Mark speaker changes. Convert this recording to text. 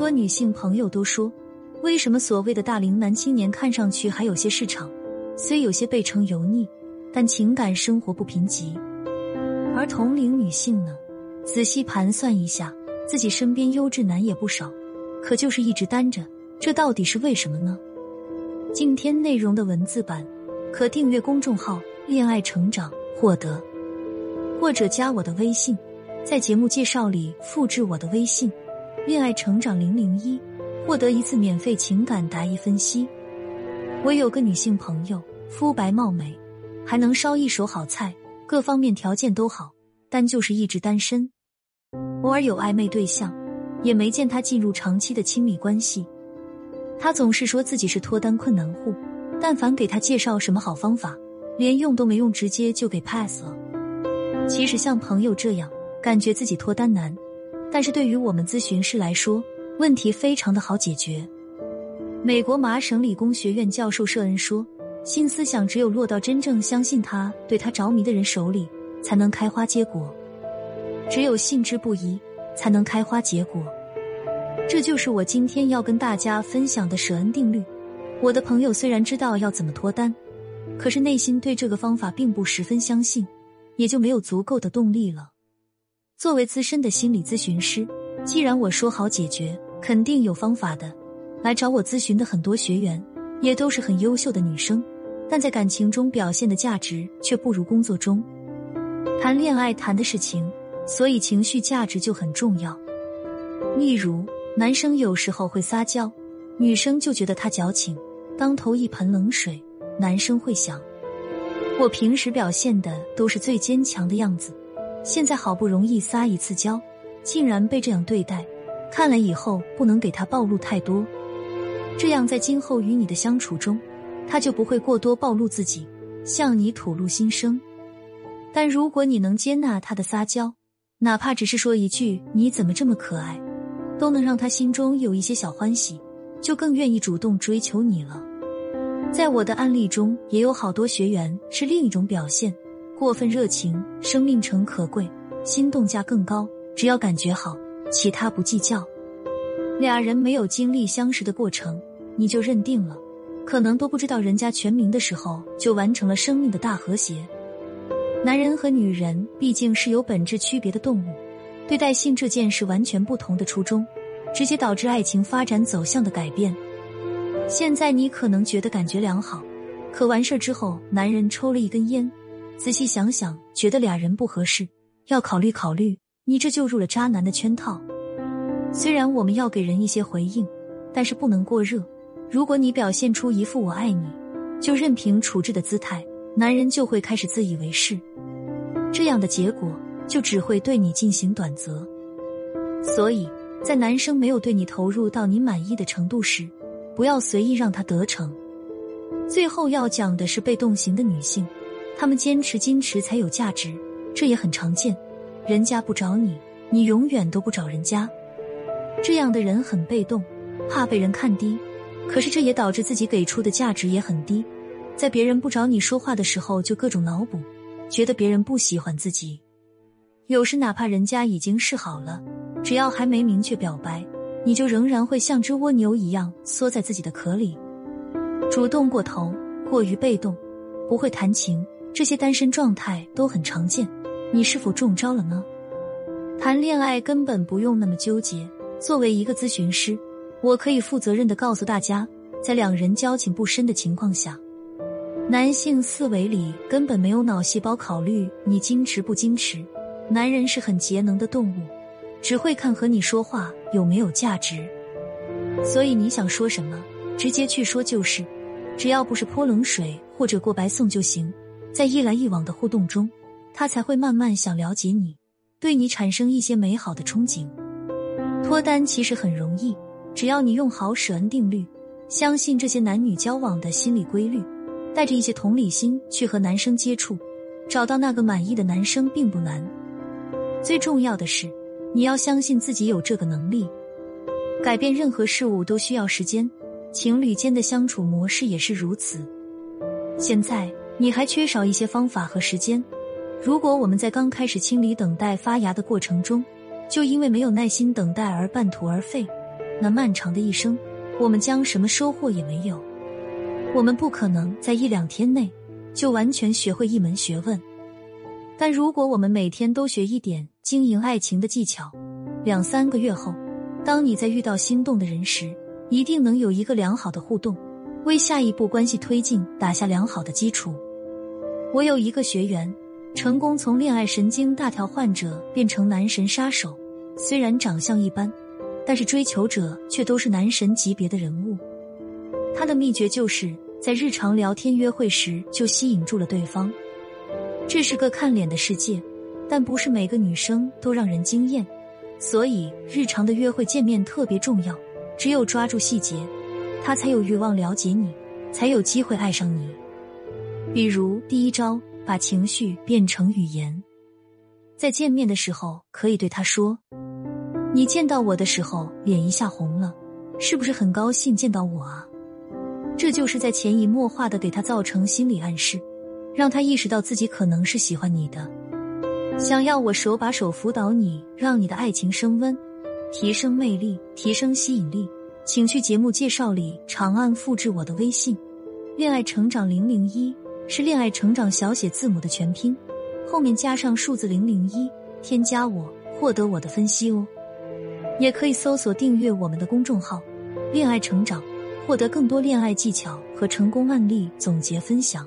Speaker 1: 多女性朋友都说，为什么所谓的大龄男青年看上去还有些市场，虽有些被称油腻，但情感生活不贫瘠。而同龄女性呢，仔细盘算一下，自己身边优质男也不少，可就是一直单着，这到底是为什么呢？今天内容的文字版，可订阅公众号“恋爱成长”获得，或者加我的微信，在节目介绍里复制我的微信“恋爱成长零零一”，获得一次免费情感答疑分析。我有个女性朋友，肤白貌美，还能烧一手好菜，各方面条件都好，但就是一直单身，偶尔有暧昧对象，也没见她进入长期的亲密关系。他总是说自己是脱单困难户，但凡给他介绍什么好方法，连用都没用，直接就给 pass 了。其实像朋友这样，感觉自己脱单难，但是对于我们咨询师来说，问题非常的好解决。美国麻省理工学院教授舍恩说：“新思想只有落到真正相信他、对他着迷的人手里，才能开花结果；只有信之不疑，才能开花结果。”这就是我今天要跟大家分享的舍恩定律。我的朋友虽然知道要怎么脱单，可是内心对这个方法并不十分相信，也就没有足够的动力了。作为资深的心理咨询师，既然我说好解决，肯定有方法的。来找我咨询的很多学员，也都是很优秀的女生，但在感情中表现的价值却不如工作中。谈恋爱谈的是情，所以情绪价值就很重要。例如。男生有时候会撒娇，女生就觉得他矫情，当头一盆冷水。男生会想，我平时表现的都是最坚强的样子，现在好不容易撒一次娇，竟然被这样对待，看来以后不能给他暴露太多，这样在今后与你的相处中，他就不会过多暴露自己，向你吐露心声。但如果你能接纳他的撒娇，哪怕只是说一句“你怎么这么可爱”。都能让他心中有一些小欢喜，就更愿意主动追求你了。在我的案例中，也有好多学员是另一种表现：过分热情，生命诚可贵，心动价更高。只要感觉好，其他不计较。俩人没有经历相识的过程，你就认定了，可能都不知道人家全名的时候，就完成了生命的大和谐。男人和女人毕竟是有本质区别的动物。对待性这件事完全不同的初衷，直接导致爱情发展走向的改变。现在你可能觉得感觉良好，可完事之后，男人抽了一根烟，仔细想想，觉得俩人不合适，要考虑考虑，你这就入了渣男的圈套。虽然我们要给人一些回应，但是不能过热。如果你表现出一副我爱你，就任凭处置的姿态，男人就会开始自以为是，这样的结果。就只会对你进行短择，所以在男生没有对你投入到你满意的程度时，不要随意让他得逞。最后要讲的是被动型的女性，他们坚持矜持才有价值，这也很常见。人家不找你，你永远都不找人家，这样的人很被动，怕被人看低，可是这也导致自己给出的价值也很低，在别人不找你说话的时候就各种脑补，觉得别人不喜欢自己。有时哪怕人家已经示好了，只要还没明确表白，你就仍然会像只蜗牛一样缩在自己的壳里，主动过头，过于被动，不会谈情，这些单身状态都很常见。你是否中招了呢？谈恋爱根本不用那么纠结。作为一个咨询师，我可以负责任的告诉大家，在两人交情不深的情况下，男性思维里根本没有脑细胞考虑你矜持不矜持。男人是很节能的动物，只会看和你说话有没有价值。所以你想说什么，直接去说就是，只要不是泼冷水或者过白送就行。在一来一往的互动中，他才会慢慢想了解你，对你产生一些美好的憧憬。脱单其实很容易，只要你用好舍恩定律，相信这些男女交往的心理规律，带着一些同理心去和男生接触，找到那个满意的男生并不难。最重要的是，你要相信自己有这个能力。改变任何事物都需要时间，情侣间的相处模式也是如此。现在你还缺少一些方法和时间。如果我们在刚开始清理、等待发芽的过程中，就因为没有耐心等待而半途而废，那漫长的一生，我们将什么收获也没有。我们不可能在一两天内就完全学会一门学问，但如果我们每天都学一点经营爱情的技巧，两三个月后，当你在遇到心动的人时，一定能有一个良好的互动，为下一步关系推进打下良好的基础。我有一个学员，成功从恋爱神经大条患者变成男神杀手。虽然长相一般，但是追求者却都是男神级别的人物。他的秘诀就是在日常聊天约会时就吸引住了对方。这是个看脸的世界，但不是每个女生都让人惊艳。所以，日常的约会见面特别重要。只有抓住细节，他才有欲望了解你，才有机会爱上你。比如，第一招，把情绪变成语言。在见面的时候，可以对他说：“你见到我的时候脸一下红了，是不是很高兴见到我啊？”这就是在潜移默化的给他造成心理暗示，让他意识到自己可能是喜欢你的。想要我手把手辅导你，让你的爱情升温。提升魅力，提升吸引力，请去节目介绍里长按复制我的微信“恋爱成长零零一”，是恋爱成长小写字母的全拼，后面加上数字零零一，添加我获得我的分析哦。也可以搜索订阅我们的公众号“恋爱成长”，获得更多恋爱技巧和成功案例总结分享。